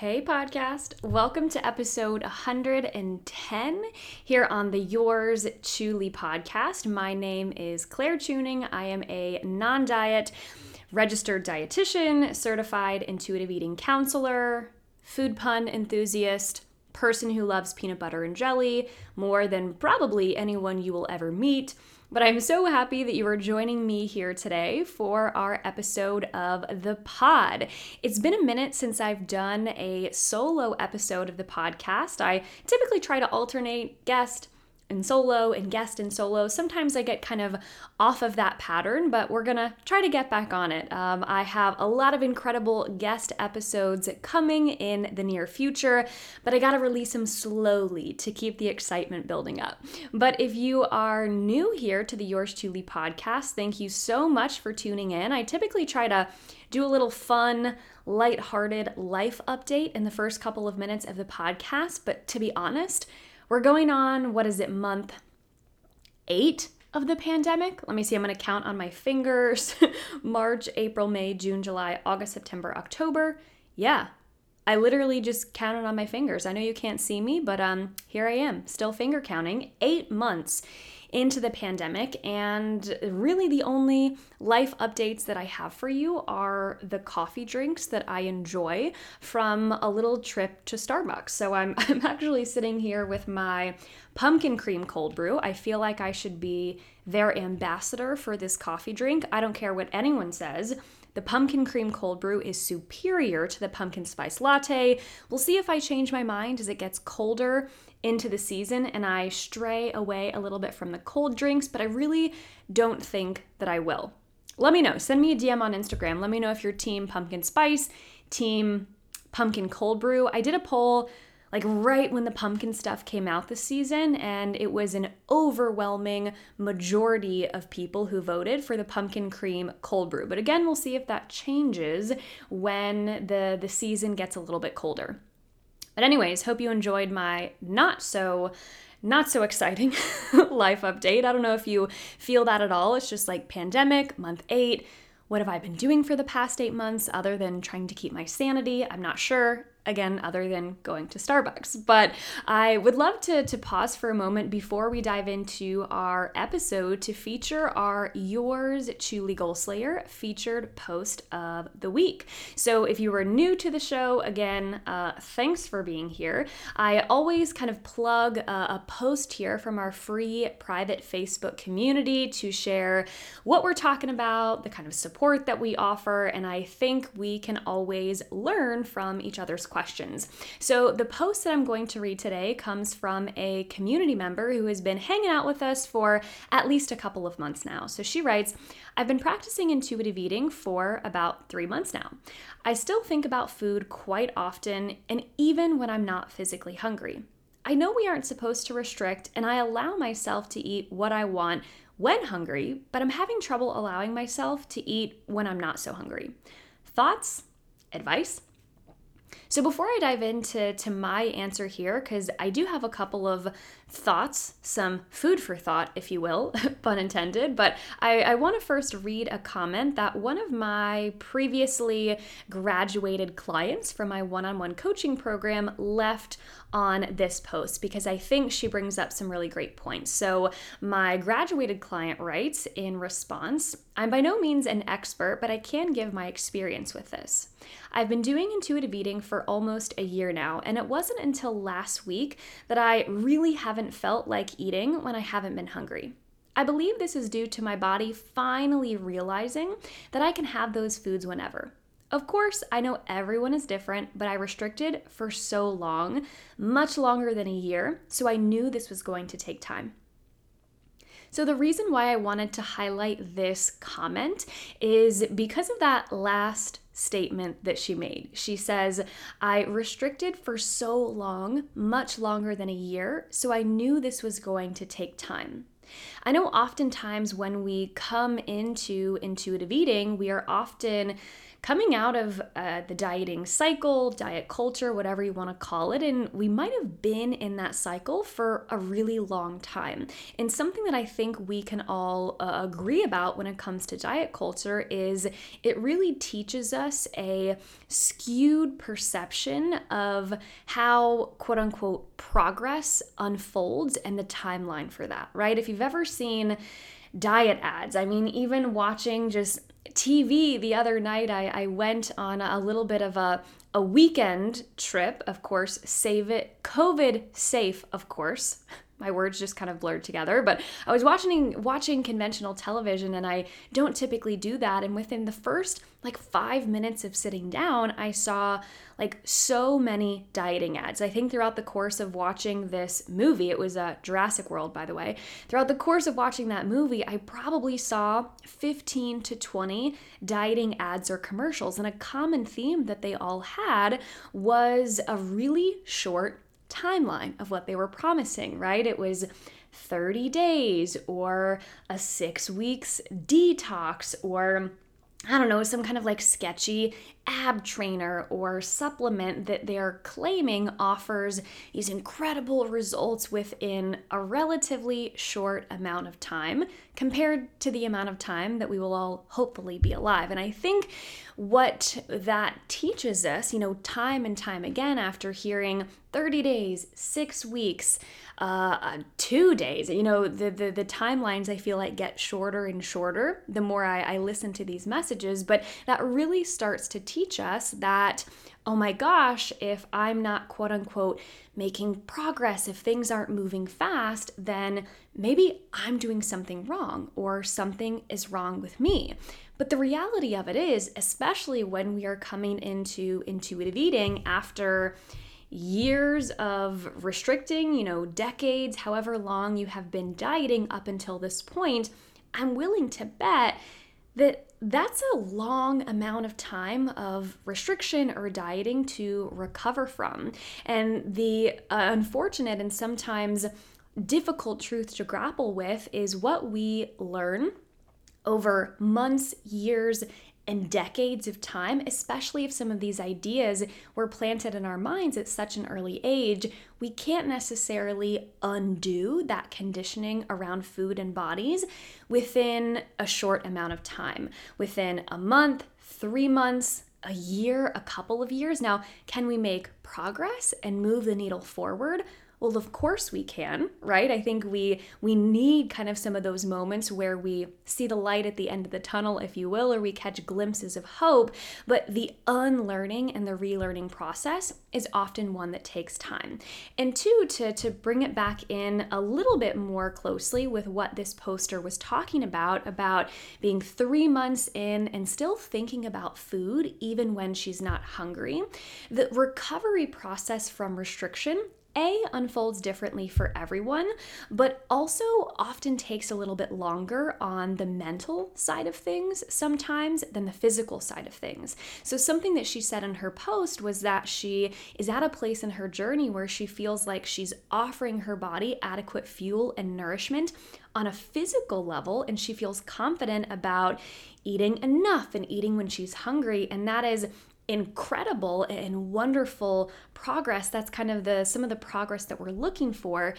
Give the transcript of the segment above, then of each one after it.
Hey, podcast. Welcome to episode 110 here on the Yours Chewly podcast. My name is Claire Chewning. I am a non diet registered dietitian, certified intuitive eating counselor, food pun enthusiast, person who loves peanut butter and jelly more than probably anyone you will ever meet but I'm so happy that you are joining me here today for our episode of the pod. It's been a minute since I've done a solo episode of the podcast. I typically try to alternate guest and solo and guest and solo. Sometimes I get kind of off of that pattern, but we're gonna try to get back on it. Um, I have a lot of incredible guest episodes coming in the near future, but I gotta release them slowly to keep the excitement building up. But if you are new here to the Yours Chewly podcast, thank you so much for tuning in. I typically try to do a little fun, light-hearted life update in the first couple of minutes of the podcast, but to be honest, we're going on, what is it, month eight of the pandemic. Let me see, I'm gonna count on my fingers March, April, May, June, July, August, September, October. Yeah, I literally just counted on my fingers. I know you can't see me, but um, here I am, still finger counting. Eight months into the pandemic. And really, the only life updates that I have for you are the coffee drinks that I enjoy from a little trip to Starbucks. So I'm, I'm actually sitting here with my pumpkin cream cold brew. I feel like I should be their ambassador for this coffee drink. I don't care what anyone says. The pumpkin cream cold brew is superior to the pumpkin spice latte. We'll see if I change my mind as it gets colder into the season and I stray away a little bit from the cold drinks, but I really don't think that I will. Let me know. Send me a DM on Instagram. Let me know if you're team pumpkin spice, team pumpkin cold brew. I did a poll like right when the pumpkin stuff came out this season, and it was an overwhelming majority of people who voted for the pumpkin cream cold brew. But again, we'll see if that changes when the, the season gets a little bit colder. But anyways, hope you enjoyed my not so not so exciting life update. I don't know if you feel that at all. It's just like pandemic, month 8. What have I been doing for the past 8 months other than trying to keep my sanity? I'm not sure again, other than going to Starbucks. But I would love to, to pause for a moment before we dive into our episode to feature our Yours Chewly Goal Slayer featured post of the week. So if you were new to the show, again, uh, thanks for being here. I always kind of plug a, a post here from our free private Facebook community to share what we're talking about, the kind of support that we offer, and I think we can always learn from each other's questions. So, the post that I'm going to read today comes from a community member who has been hanging out with us for at least a couple of months now. So, she writes, I've been practicing intuitive eating for about three months now. I still think about food quite often, and even when I'm not physically hungry. I know we aren't supposed to restrict, and I allow myself to eat what I want when hungry, but I'm having trouble allowing myself to eat when I'm not so hungry. Thoughts? Advice? So before I dive into to my answer here, because I do have a couple of thoughts, some food for thought, if you will, pun intended, but I, I want to first read a comment that one of my previously graduated clients from my one on one coaching program left on this post because I think she brings up some really great points. So, my graduated client writes in response I'm by no means an expert, but I can give my experience with this. I've been doing intuitive eating for almost a year now, and it wasn't until last week that I really haven't felt like eating when I haven't been hungry. I believe this is due to my body finally realizing that I can have those foods whenever. Of course, I know everyone is different, but I restricted for so long, much longer than a year, so I knew this was going to take time. So, the reason why I wanted to highlight this comment is because of that last statement that she made. She says, I restricted for so long, much longer than a year, so I knew this was going to take time. I know oftentimes when we come into intuitive eating, we are often coming out of uh, the dieting cycle, diet culture, whatever you want to call it, and we might have been in that cycle for a really long time. And something that I think we can all uh, agree about when it comes to diet culture is it really teaches us a skewed perception of how quote unquote progress unfolds and the timeline for that, right? If you've ever seen diet ads, I mean, even watching just TV the other night, I, I went on a little bit of a, a weekend trip, of course, save it, COVID safe, of course. My words just kind of blurred together, but I was watching watching conventional television and I don't typically do that and within the first like 5 minutes of sitting down, I saw like so many dieting ads. I think throughout the course of watching this movie, it was a uh, Jurassic World, by the way. Throughout the course of watching that movie, I probably saw 15 to 20 dieting ads or commercials. And a common theme that they all had was a really short timeline of what they were promising, right? It was 30 days or a six weeks detox or I don't know, some kind of like sketchy ab trainer or supplement that they're claiming offers these incredible results within a relatively short amount of time compared to the amount of time that we will all hopefully be alive. And I think what that teaches us, you know, time and time again after hearing 30 days, six weeks, uh, two days. You know, the, the, the timelines I feel like get shorter and shorter the more I, I listen to these messages. But that really starts to teach us that, oh my gosh, if I'm not quote unquote making progress, if things aren't moving fast, then maybe I'm doing something wrong or something is wrong with me. But the reality of it is, especially when we are coming into intuitive eating after years of restricting, you know, decades, however long you have been dieting up until this point, I'm willing to bet that that's a long amount of time of restriction or dieting to recover from. And the uh, unfortunate and sometimes difficult truth to grapple with is what we learn over months, years, and decades of time, especially if some of these ideas were planted in our minds at such an early age, we can't necessarily undo that conditioning around food and bodies within a short amount of time, within a month, three months, a year, a couple of years. Now, can we make progress and move the needle forward? Well, of course we can, right? I think we we need kind of some of those moments where we see the light at the end of the tunnel, if you will, or we catch glimpses of hope, but the unlearning and the relearning process is often one that takes time. And two, to to bring it back in a little bit more closely with what this poster was talking about about being 3 months in and still thinking about food even when she's not hungry. The recovery process from restriction a unfolds differently for everyone, but also often takes a little bit longer on the mental side of things sometimes than the physical side of things. So, something that she said in her post was that she is at a place in her journey where she feels like she's offering her body adequate fuel and nourishment on a physical level, and she feels confident about eating enough and eating when she's hungry. And that is incredible and wonderful progress that's kind of the some of the progress that we're looking for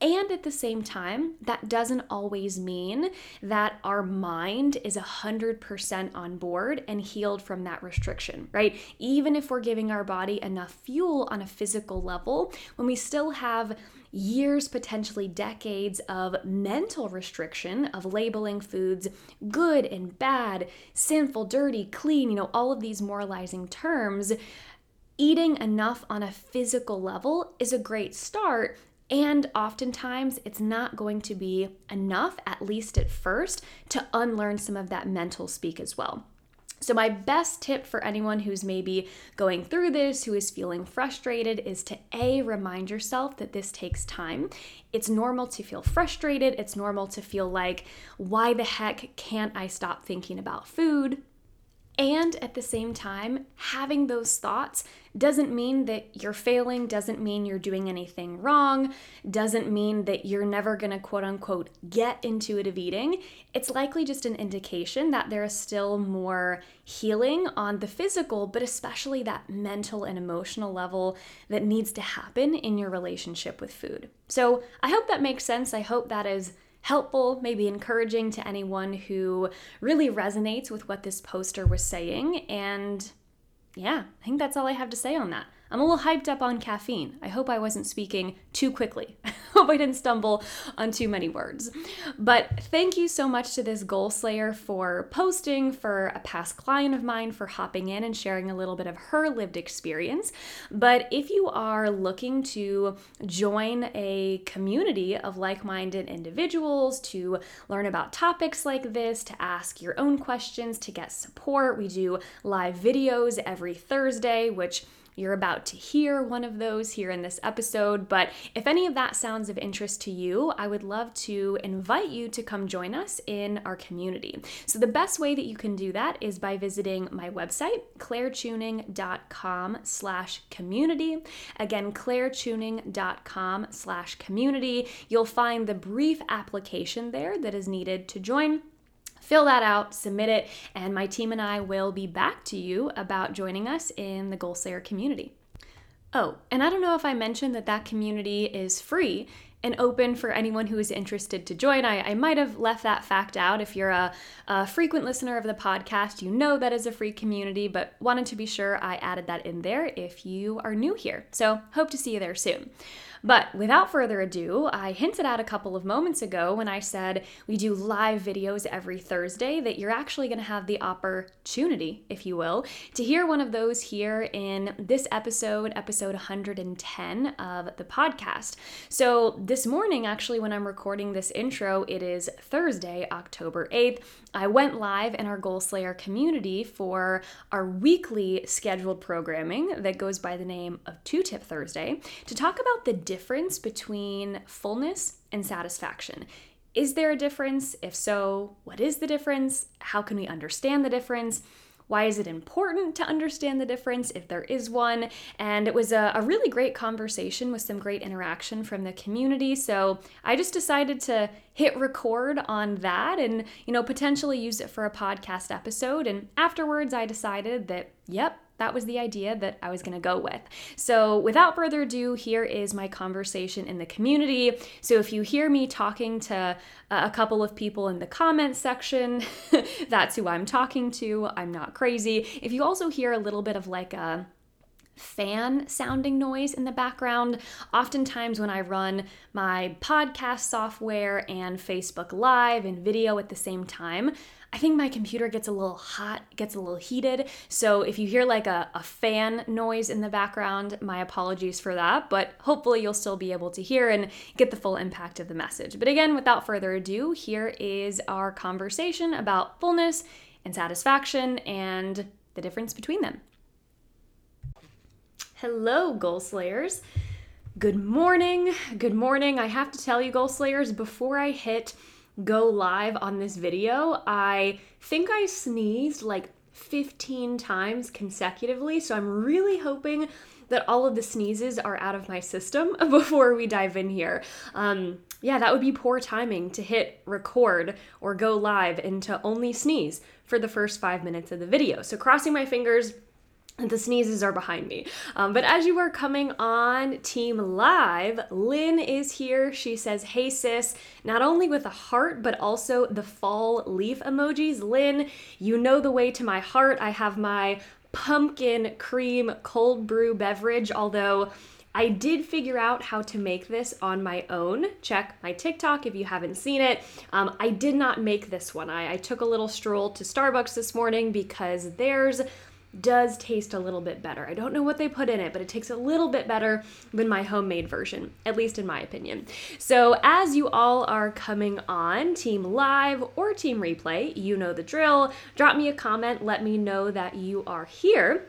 and at the same time, that doesn't always mean that our mind is 100% on board and healed from that restriction, right? Even if we're giving our body enough fuel on a physical level, when we still have years, potentially decades of mental restriction of labeling foods good and bad, sinful, dirty, clean, you know, all of these moralizing terms, eating enough on a physical level is a great start and oftentimes, it's not going to be enough, at least at first, to unlearn some of that mental speak as well. So, my best tip for anyone who's maybe going through this, who is feeling frustrated, is to A, remind yourself that this takes time. It's normal to feel frustrated. It's normal to feel like, why the heck can't I stop thinking about food? And at the same time, having those thoughts doesn't mean that you're failing, doesn't mean you're doing anything wrong, doesn't mean that you're never gonna quote unquote get intuitive eating. It's likely just an indication that there is still more healing on the physical, but especially that mental and emotional level that needs to happen in your relationship with food. So I hope that makes sense. I hope that is helpful, maybe encouraging to anyone who really resonates with what this poster was saying. And yeah, I think that's all I have to say on that. I'm a little hyped up on caffeine. I hope I wasn't speaking too quickly. I hope I didn't stumble on too many words. But thank you so much to this goal slayer for posting, for a past client of mine for hopping in and sharing a little bit of her lived experience. But if you are looking to join a community of like minded individuals, to learn about topics like this, to ask your own questions, to get support, we do live videos every Thursday, which you're about to hear one of those here in this episode, but if any of that sounds of interest to you, I would love to invite you to come join us in our community. So the best way that you can do that is by visiting my website, clairechewning.com slash community. Again, clairechewning.com slash community. You'll find the brief application there that is needed to join fill that out, submit it, and my team and I will be back to you about joining us in the Goal Slayer community. Oh, and I don't know if I mentioned that that community is free and open for anyone who is interested to join. I, I might have left that fact out. If you're a, a, frequent listener of the podcast, you know that is a free community, but wanted to be sure I added that in there if you are new here. So hope to see you there soon. But without further ado, I hinted at a couple of moments ago when I said we do live videos every Thursday that you're actually going to have the opportunity, if you will, to hear one of those here in this episode, episode 110 of the podcast. So this morning, actually, when I'm recording this intro, it is Thursday, October 8th. I went live in our Goal Slayer community for our weekly scheduled programming that goes by the name of Two Tip Thursday to talk about the difference between fullness and satisfaction. Is there a difference? If so, what is the difference? How can we understand the difference? Why is it important to understand the difference if there is one? And it was a, a, really great conversation with some great interaction from the community. So I just decided to hit record on that and, you know, potentially use it for a podcast episode. And afterwards, I decided that, yep, that was the idea that I was going to go with. So, without further ado, here is my conversation in the community. So, if you hear me talking to a couple of people in the comments section, that's who I'm talking to. I'm not crazy. If you also hear a little bit of like a fan sounding noise in the background. Oftentimes, when I run my podcast software and Facebook Live and video at the same time, I think my computer gets a little hot, gets a little heated. So if you hear like a, a fan noise in the background, my apologies for that, but hopefully you'll still be able to hear and get the full impact of the message. But again, without further ado, here is our conversation about fullness and satisfaction and the difference between them. Hello, Goal Slayers. Good morning. Good morning. I have to tell you, Goal Slayers, before I hit go live on this video, I think I sneezed like 15 times consecutively. So I'm really hoping that all of the sneezes are out of my system before we dive in here. Um, yeah, that would be poor timing to hit record or go live and to only sneeze for the first five minutes of the video. So crossing my fingers the sneezes are behind me. Um, but as you are coming on Team Live, Lynn is here. She says, Hey sis, not only with a heart, but also the fall leaf emojis. Lynn, you know the way to my heart. I have my pumpkin cream cold brew beverage, although. I did figure out how to make this on my own. Check my TikTok if you haven't seen it. Um, I did not make this one. I, I took a little stroll to Starbucks this morning because there's does taste a little bit better. I don't know what they put in it, but it tastes a little bit better than my homemade version, at least in my opinion. So, as you all are coming on, Team Live or Team Replay, you know the drill. Drop me a comment, let me know that you are here.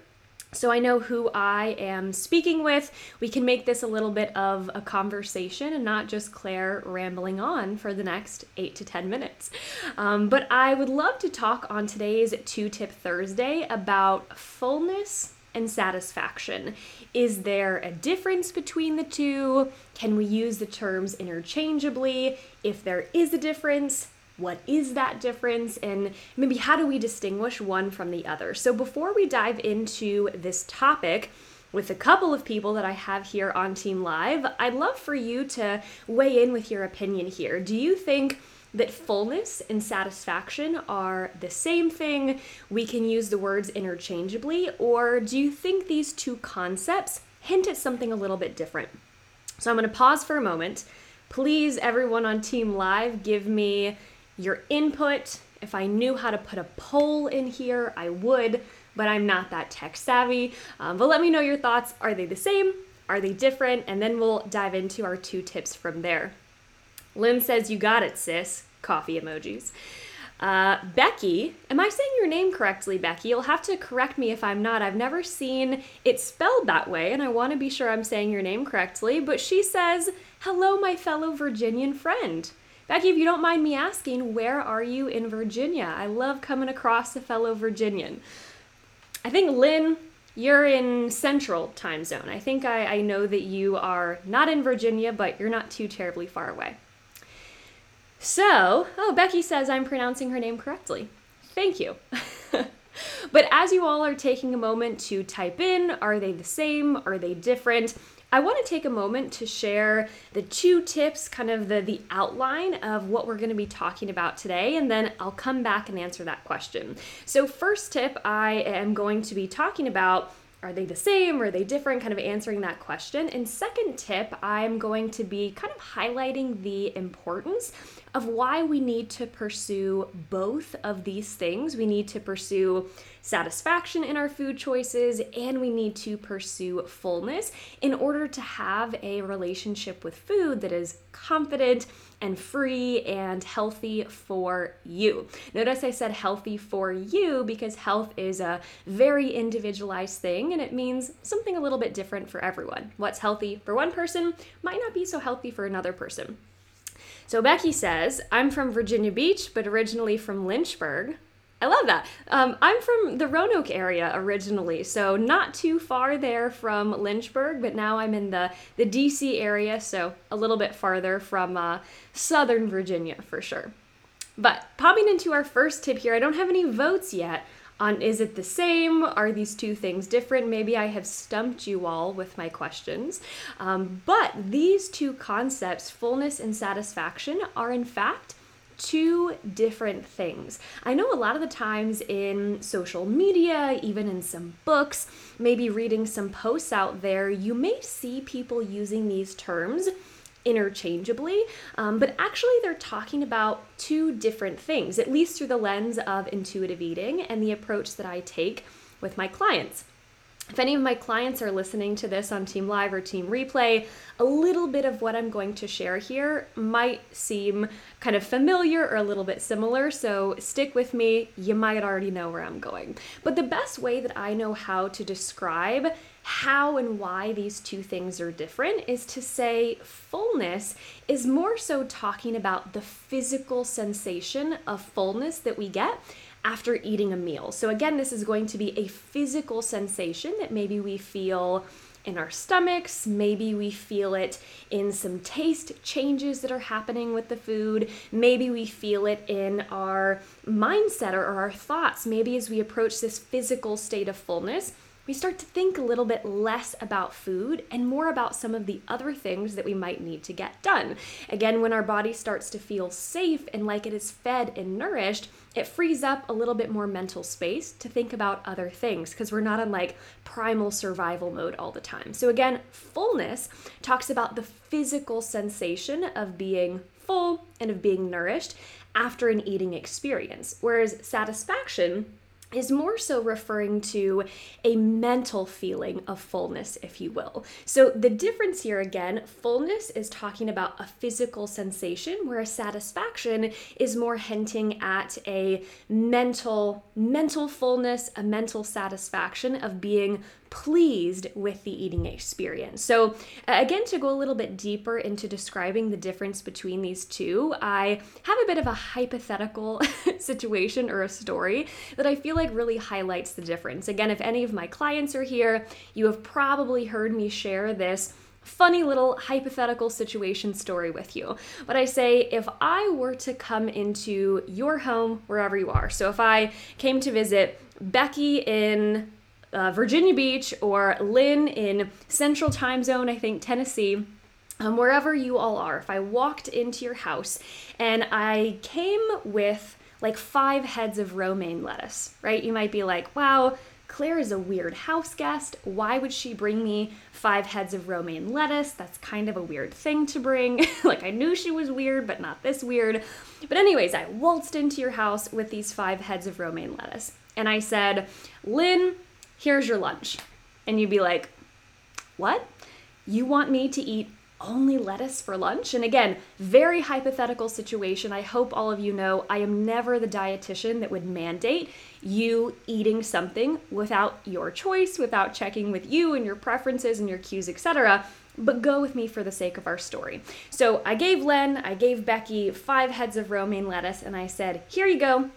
So I know who I am speaking with. We can make this a little bit of a conversation and not just Claire rambling on for the next eight to 10 minutes. Um, but I would love to talk on today's Two Tip Thursday about fullness and satisfaction. Is there a difference between the two? Can we use the terms interchangeably? If there is a difference, what is that difference and maybe how do we distinguish one from the other. So before we dive into this topic, with a couple of people that I have here on Team Live, I'd love for you to weigh in with your opinion here. Do you think that fullness and satisfaction are the same thing? We can use the words interchangeably, or do you think these two concepts hint at something a little bit different? So I'm going to pause for a moment. Please, everyone on Team Live, give me your input. If I knew how to put a poll in here, I would, but I'm not that tech savvy. Um, but let me know your thoughts. Are they the same? Are they different? And then we'll dive into our two tips from there. Lynn says, You got it, sis. Coffee emojis. Uh, Becky, am I saying your name correctly, Becky? You'll have to correct me if I'm not. I've never seen it spelled that way, and I want to be sure I'm saying your name correctly. But she says, Hello, my fellow Virginian friend. Becky, if you don't mind me asking, where are you in Virginia? I love coming across a fellow Virginian. I think, Lynn, you're in central time zone. I think I, I know that you are not in Virginia, but you're not too terribly far away. So, oh, Becky says I'm pronouncing her name correctly. Thank you. but as you all are taking a moment to type in, are they the same? Are they different? I want to take a moment to share the two tips, kind of the, the outline of what we're going to be talking about today, and then I'll come back and answer that question. So, first tip, I am going to be talking about are they the same? Are they different? Kind of answering that question. And second tip, I'm going to be kind of highlighting the importance of why we need to pursue both of these things. We need to pursue satisfaction in our food choices and we need to pursue fullness in order to have a relationship with food that is confident and free and healthy for you. Notice I said healthy for you because health is a very individualized thing and it means something a little bit different for everyone. What's healthy for one person might not be so healthy for another person. So Becky says, I'm from Virginia Beach, but originally from Lynchburg. I love that. Um, I'm from the Roanoke area originally, so not too far there from Lynchburg, but now I'm in the, the DC area, so a little bit farther from uh, southern Virginia for sure. But popping into our first tip here, I don't have any votes yet on is it the same? Are these two things different? Maybe I have stumped you all with my questions. Um, but these two concepts, fullness and satisfaction, are in fact two different things. I know a lot of the times in social media, even in some books, maybe reading some posts out there, you may see people using these terms interchangeably, um, but actually they're talking about two different things, at least through the lens of intuitive eating and the approach that I take with my clients. If any of my clients are listening to this on Team Live or Team Replay, a little bit of what I'm going to share here might seem kind of familiar or a little bit similar, so stick with me. You might already know where I'm going. But the best way that I know how to describe how and why these two things are different is to say fullness is more so talking about the physical sensation of fullness that we get after eating a meal. So, again, this is going to be a physical sensation that maybe we feel in our stomachs, maybe we feel it in some taste changes that are happening with the food, maybe we feel it in our mindset or, our thoughts, maybe as we approach this physical state of fullness we start to think a little bit less about food and more about some of the other things that we might need to get done. Again, when our body starts to feel safe and like it is fed and nourished, it frees up a little bit more mental space to think about other things because we're not in like primal survival mode all the time. So, again, fullness talks about the physical sensation of being full and of being nourished after an eating experience, whereas satisfaction is more so referring to a mental feeling of fullness, if you will. So the difference here again, fullness is talking about a physical sensation, whereas satisfaction is more hinting at a mental mental fullness, a mental satisfaction of being pleased with the eating experience. So, uh, again, to go a little bit deeper into describing the difference between these two, I have a bit of a hypothetical situation or a story that I feel like really highlights the difference. Again, if any of my clients are here, you have probably heard me share this funny little hypothetical situation story with you. But I say, if I were to come into your home, wherever you are, so if I came to visit Becky in uh, Virginia Beach or Lynn in Central Time Zone, I think Tennessee. Um, wherever you all are, if I walked into your house and I came with like five heads of romaine lettuce, right? You might be like, wow, Claire is a weird house guest. Why would she bring me five heads of romaine lettuce? That's kind of a weird thing to bring. like, I knew she was weird, but not this weird. But, anyways, I waltzed into your house with these five heads of romaine lettuce. And I said, Lynn, here's your lunch. And you'd be like, what? You want me to eat only lettuce for lunch? And again, very hypothetical situation. I hope all of you know I am never the dietitian that would mandate you eating something without your choice, without checking with you and your preferences and your cues, etc. But go with me for the sake of our story. So I gave Len, I gave Becky five heads of romaine lettuce, and I said, Here you go,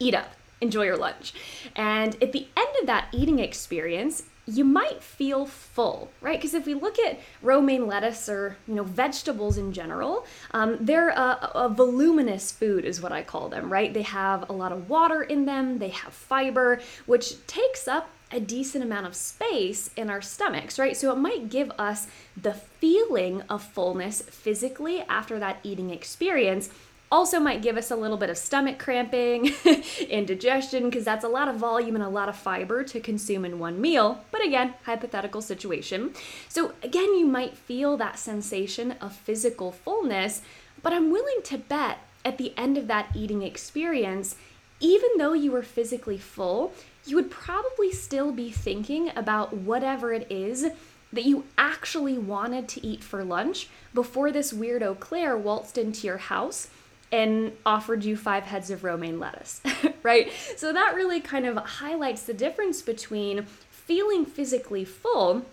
eat up enjoy your lunch. And at the end that eating experience, you might feel full, right? Because if we look at romaine lettuce or you know vegetables in general, um, they're a, a, voluminous food, is what I call them, right? They have a lot of water in them, they have fiber, which takes up a decent amount of space in our stomachs, right? So it might give us the feeling of fullness physically after that eating experience also, might give us a little bit of stomach cramping, indigestion, because that's a lot of volume and a lot of fiber to consume in one meal. But again, hypothetical situation. So, again, you might feel that sensation of physical fullness, but I'm willing to bet at the end of that eating experience, even though you were physically full, you would probably still be thinking about whatever it is that you actually wanted to eat for lunch before this weirdo Claire waltzed into your house and offered you five heads of romaine lettuce, right? So that really kind of highlights the difference between feeling physically full.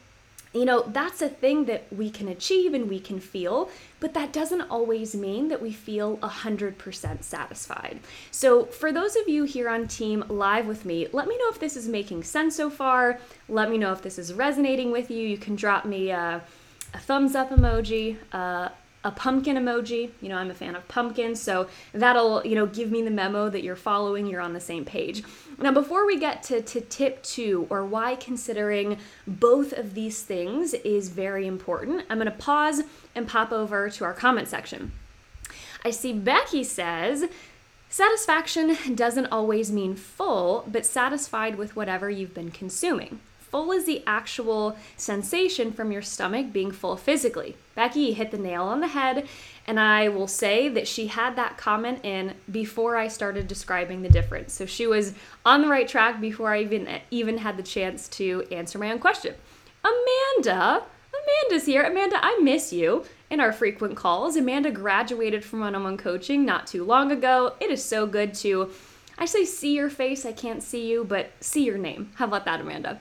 You know, that's a thing that we can achieve and we can feel, but that doesn't always mean that we feel 100% satisfied. So, for those of you here on team live with me, let me know if this is making sense so far. Let me know if this is resonating with you. You can drop me a, a thumbs up emoji, uh, a pumpkin emoji. You know, I'm a fan of pumpkins, so that'll, you know, give me the memo that you're following, you're on the same page. Now, before we get to, to tip two, or why considering both of these things is very important, I'm gonna pause and pop over to our comment section. I see Becky says, Satisfaction doesn't always mean full, but satisfied with whatever you've been consuming. Full is the actual sensation from your stomach being full physically. Becky hit the nail on the head, and I will say that she had that comment in before I started describing the difference. So she was on the right track before I even even had the chance to answer my own question. Amanda, Amanda's here. Amanda, I miss you in our frequent calls. Amanda graduated from one-on-one coaching not too long ago. It is so good to I say see your face, I can't see you, but see your name. How about that, Amanda?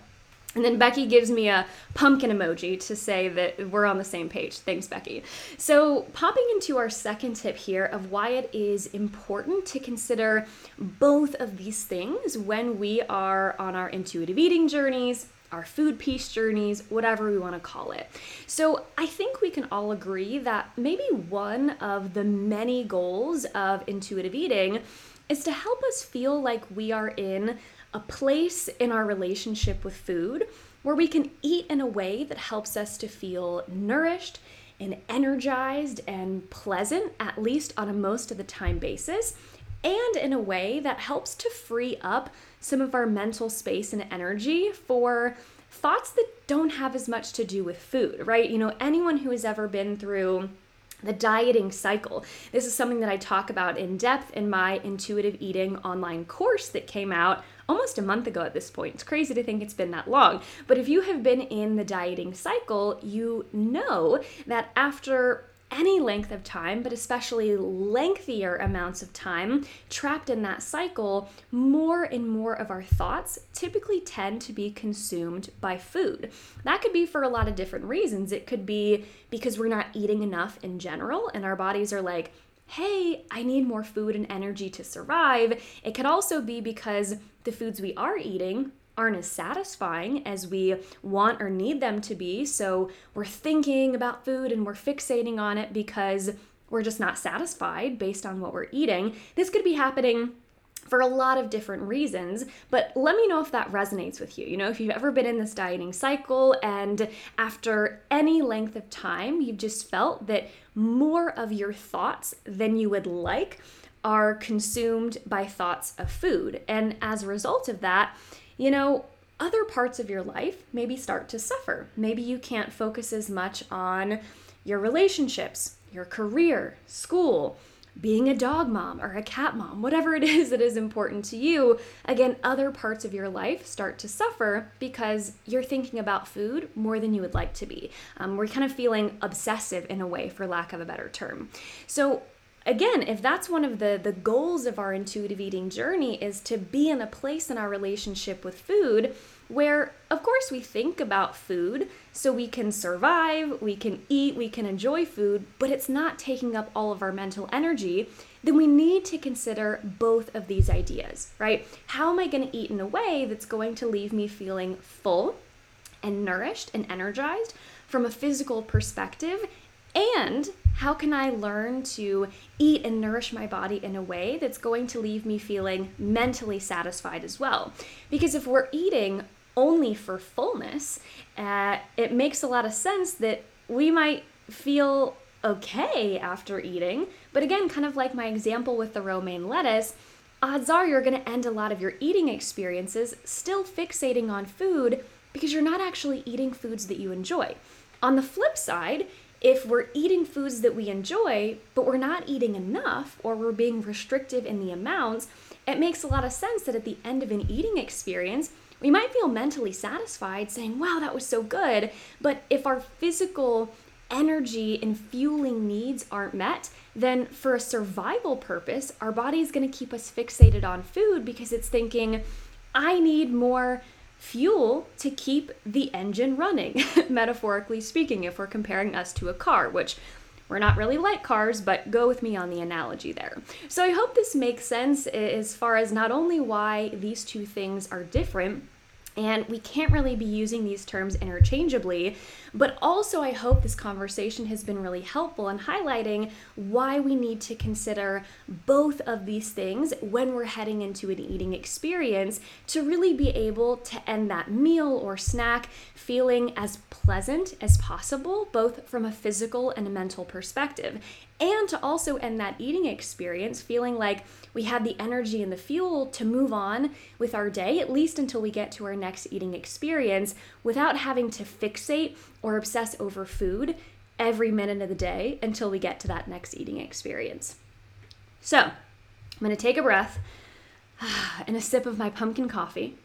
And then Becky gives me a pumpkin emoji to say that we're on the same page. Thanks, Becky. So, popping into our second tip here of why it is important to consider both of these things when we are on our intuitive eating journeys, our food peace journeys, whatever we want to call it. So, I think we can all agree that maybe one of the many goals of intuitive eating is to help us feel like we are in a place in our relationship with food where we can eat in a way that helps us to feel nourished and energized and pleasant, at least on a most of the time basis, and in a way that helps to free up some of our mental space and energy for thoughts that don't have as much to do with food, right? You know, anyone who has ever been through the dieting cycle. This is something that I talk about in depth in my intuitive eating online course that came out almost a month ago at this point. It's crazy to think it's been that long. But if you have been in the dieting cycle, you know that after any length of time, but especially lengthier amounts of time trapped in that cycle, more and more of our thoughts typically tend to be consumed by food. That could be for a lot of different reasons. It could be because we're not eating enough in general, and our bodies are like, hey, I need more food and energy to survive. It could also be because the foods we are eating aren't as satisfying as we want or need them to be. So we're thinking about food and we're fixating on it because we're just not satisfied based on what we're eating. This could be happening for a lot of different reasons, but let me know if that resonates with you. You know, if you've ever been in this dieting cycle and after any length of time, you've just felt that more of your thoughts than you would like are consumed by thoughts of food. And as a result of that, you know, other parts of your life maybe start to suffer. Maybe you can't focus as much on your relationships, your career, school, being a dog mom or a cat mom, whatever it is that is important to you, again, other parts of your life start to suffer because you're thinking about food more than you would like to be. Um, we're kind of feeling obsessive in a way, for lack of a better term. So, again, if that's one of the the goals of our intuitive eating journey is to be in a place in our relationship with food where of course we think about food so we can survive, we can eat, we can enjoy food, but it's not taking up all of our mental energy, then we need to consider both of these ideas, right? How am I going to eat in a way that's going to leave me feeling full and nourished and energized from a physical perspective and how can I learn to eat and nourish my body in a way that's going to leave me feeling mentally satisfied as well? Because if we're eating only for fullness, uh, it makes a lot of sense that we might feel okay after eating. But again, kind of like my example with the romaine lettuce, odds are you're going to end a lot of your eating experiences still fixating on food because you're not actually eating foods that you enjoy. On the flip side, if we're eating foods that we enjoy, but we're not eating enough or we're being restrictive in the amounts, it makes a lot of sense that at the end of an eating experience, we might feel mentally satisfied saying, wow, that was so good. But if our physical energy and fueling needs aren't met, then for a survival purpose, our body is going to keep us fixated on food because it's thinking, I need more fuel to keep the engine running, metaphorically speaking, if we're comparing us to a car, which we're not really like cars, but go with me on the analogy there. So I hope this makes sense eh, as far as not only why these two things are different, and we can't really be using these terms interchangeably. But also, I hope this conversation has been really helpful in highlighting why we need to consider both of these things when we're heading into an eating experience to really be able to end that meal or snack feeling as pleasant as possible, both from a physical and a mental perspective. And to also end that eating experience feeling like we have the energy and the fuel to move on with our day, at least until we get to our next eating experience, without having to fixate or obsess over food every minute of the day until we get to that next eating experience. So, I'm gonna take a breath and a sip of my pumpkin coffee.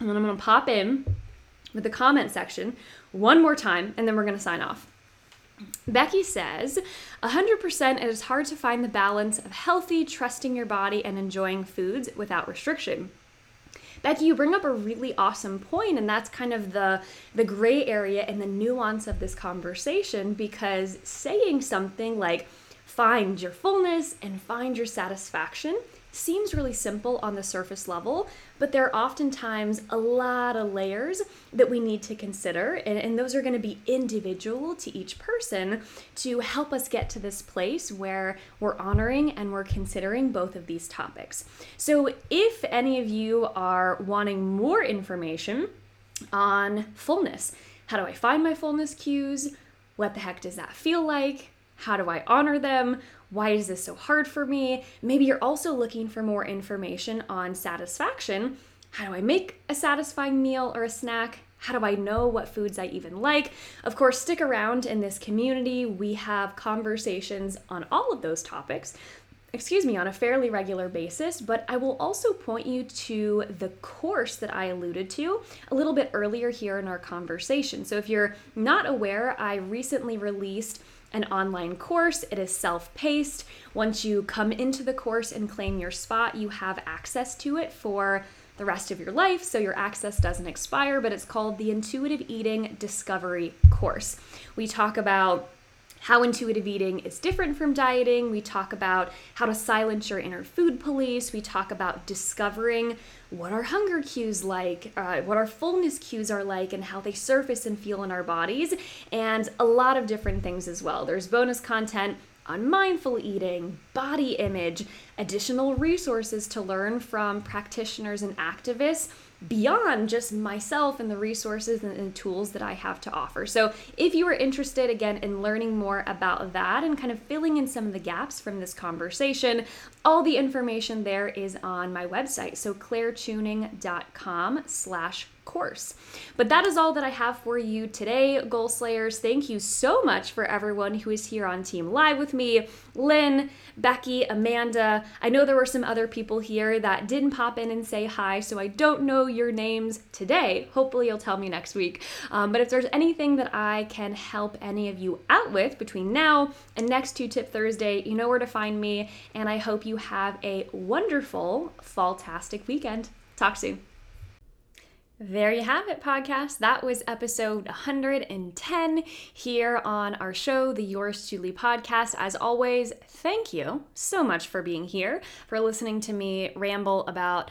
And then I'm gonna pop in with the comment section one more time, and then we're gonna sign off. Becky says, 100% it is hard to find the balance of healthy, trusting your body, and enjoying foods without restriction. Becky, you bring up a really awesome point, and that's kind of the the gray area and the nuance of this conversation because saying something like find your fullness and find your satisfaction seems really simple on the surface level, but there are oftentimes a lot of layers that we need to consider, and, and those are going to be individual to each person to help us get to this place where we're honoring and we're considering both of these topics. So, if any of you are wanting more information on fullness, how do I find my fullness cues? What the heck does that feel like? How do I honor them? Why is this so hard for me? Maybe you're also looking for more information on satisfaction. How do I make a satisfying meal or a snack? How do I know what foods I even like? Of course, stick around in this community. We have conversations on all of those topics. excuse me, on a fairly regular basis, but I will also point you to the course that I alluded to a little bit earlier here in our conversation. So if you're not aware, I recently released an online course. It is self paced. Once you come into the course and claim your spot, you have access to it for the rest of your life, so your access doesn't expire, but it's called the Intuitive Eating Discovery Course. We talk about how intuitive eating is different from dieting. We talk about how to silence your inner food police. We talk about discovering what our hunger cues like, uh, what our fullness cues are like, and how they surface and feel in our bodies, and a lot of different things as well. There's bonus content on mindful eating, body image, additional resources to learn from practitioners and activists beyond just myself and the resources and, tools that I have to offer. So, if you are interested again in learning more about that and kind of filling in some of the gaps from this conversation, all the information there is on my website. So, clairechewning.com slash course. But that is all that I have for you today, Goal Slayers. Thank you so much for everyone who is here on Team Live with me Lynn, Becky, Amanda. I know there were some other people here that didn't pop in and say hi, so I don't know your names today. Hopefully, you'll tell me next week. Um, but if there's anything that I can help any of you out with between now and next Two Tip Thursday, you know where to find me. And I hope you have a wonderful, fall-tastic weekend. Talk soon. There you have it, podcast. That was episode 110 here on our show, the Yours Chewly podcast. As always, thank you so much for being here, for listening to me ramble about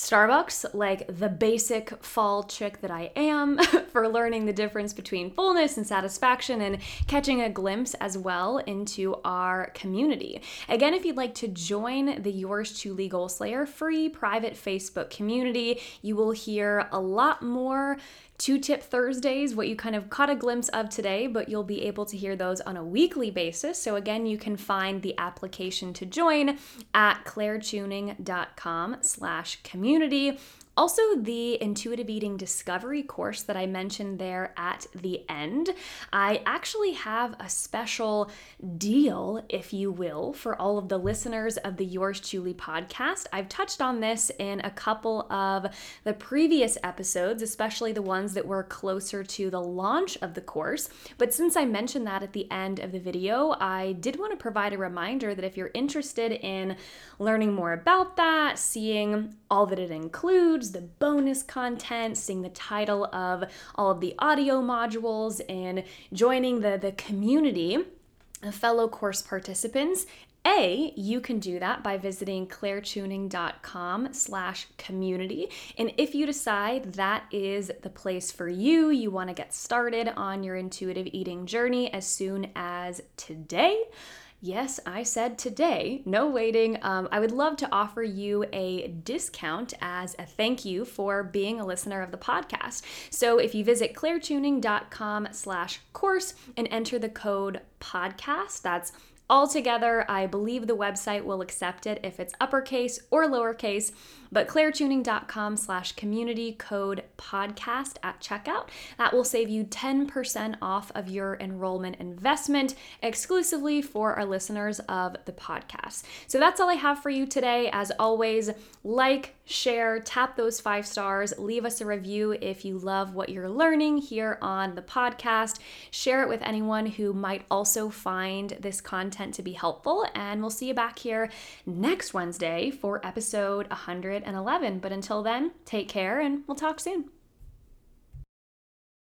Starbucks, like the basic fall chick that I am, for learning the difference between fullness and satisfaction and catching a glimpse as well into our community. Again, if you'd like to join the Yours Chewly Goal Slayer free private Facebook community, you will hear a lot more Two Tip Thursdays, what you kind of caught a glimpse of today, but you'll be able to hear those on a weekly basis. So again, you can find the application to join at clairechewning.com slash community community also, the intuitive eating discovery course that I mentioned there at the end. I actually have a special deal, if you will, for all of the listeners of the Yours Chewly podcast. I've touched on this in a couple of the previous episodes, especially the ones that were closer to the launch of the course. But since I mentioned that at the end of the video, I did want to provide a reminder that if you're interested in learning more about that, seeing all that it includes, the bonus content, seeing the title of all of the audio modules, and joining the, the community of fellow course participants a, you can do that by visiting clairechewning.com slash community. And if you decide that is the place for you, you want to get started on your intuitive eating journey as soon as today, Yes, I said today, no waiting. Um, I would love to offer you a discount as a thank you for being a listener of the podcast. So if you visit clairechewning.com slash course and enter the code podcast, that's all together. I believe the website will accept it if it's uppercase or lowercase but clairechewning.com slash community code podcast at checkout. That will save you 10% off of your enrollment investment exclusively for our listeners of the podcast. So that's all I have for you today. As always, like, share, tap those five stars, leave us a review if you love what you're learning here on the podcast. Share it with anyone who might also find this content to be helpful. And we'll see you back here next Wednesday for episode 100. 111. But until then, take care and we'll talk soon.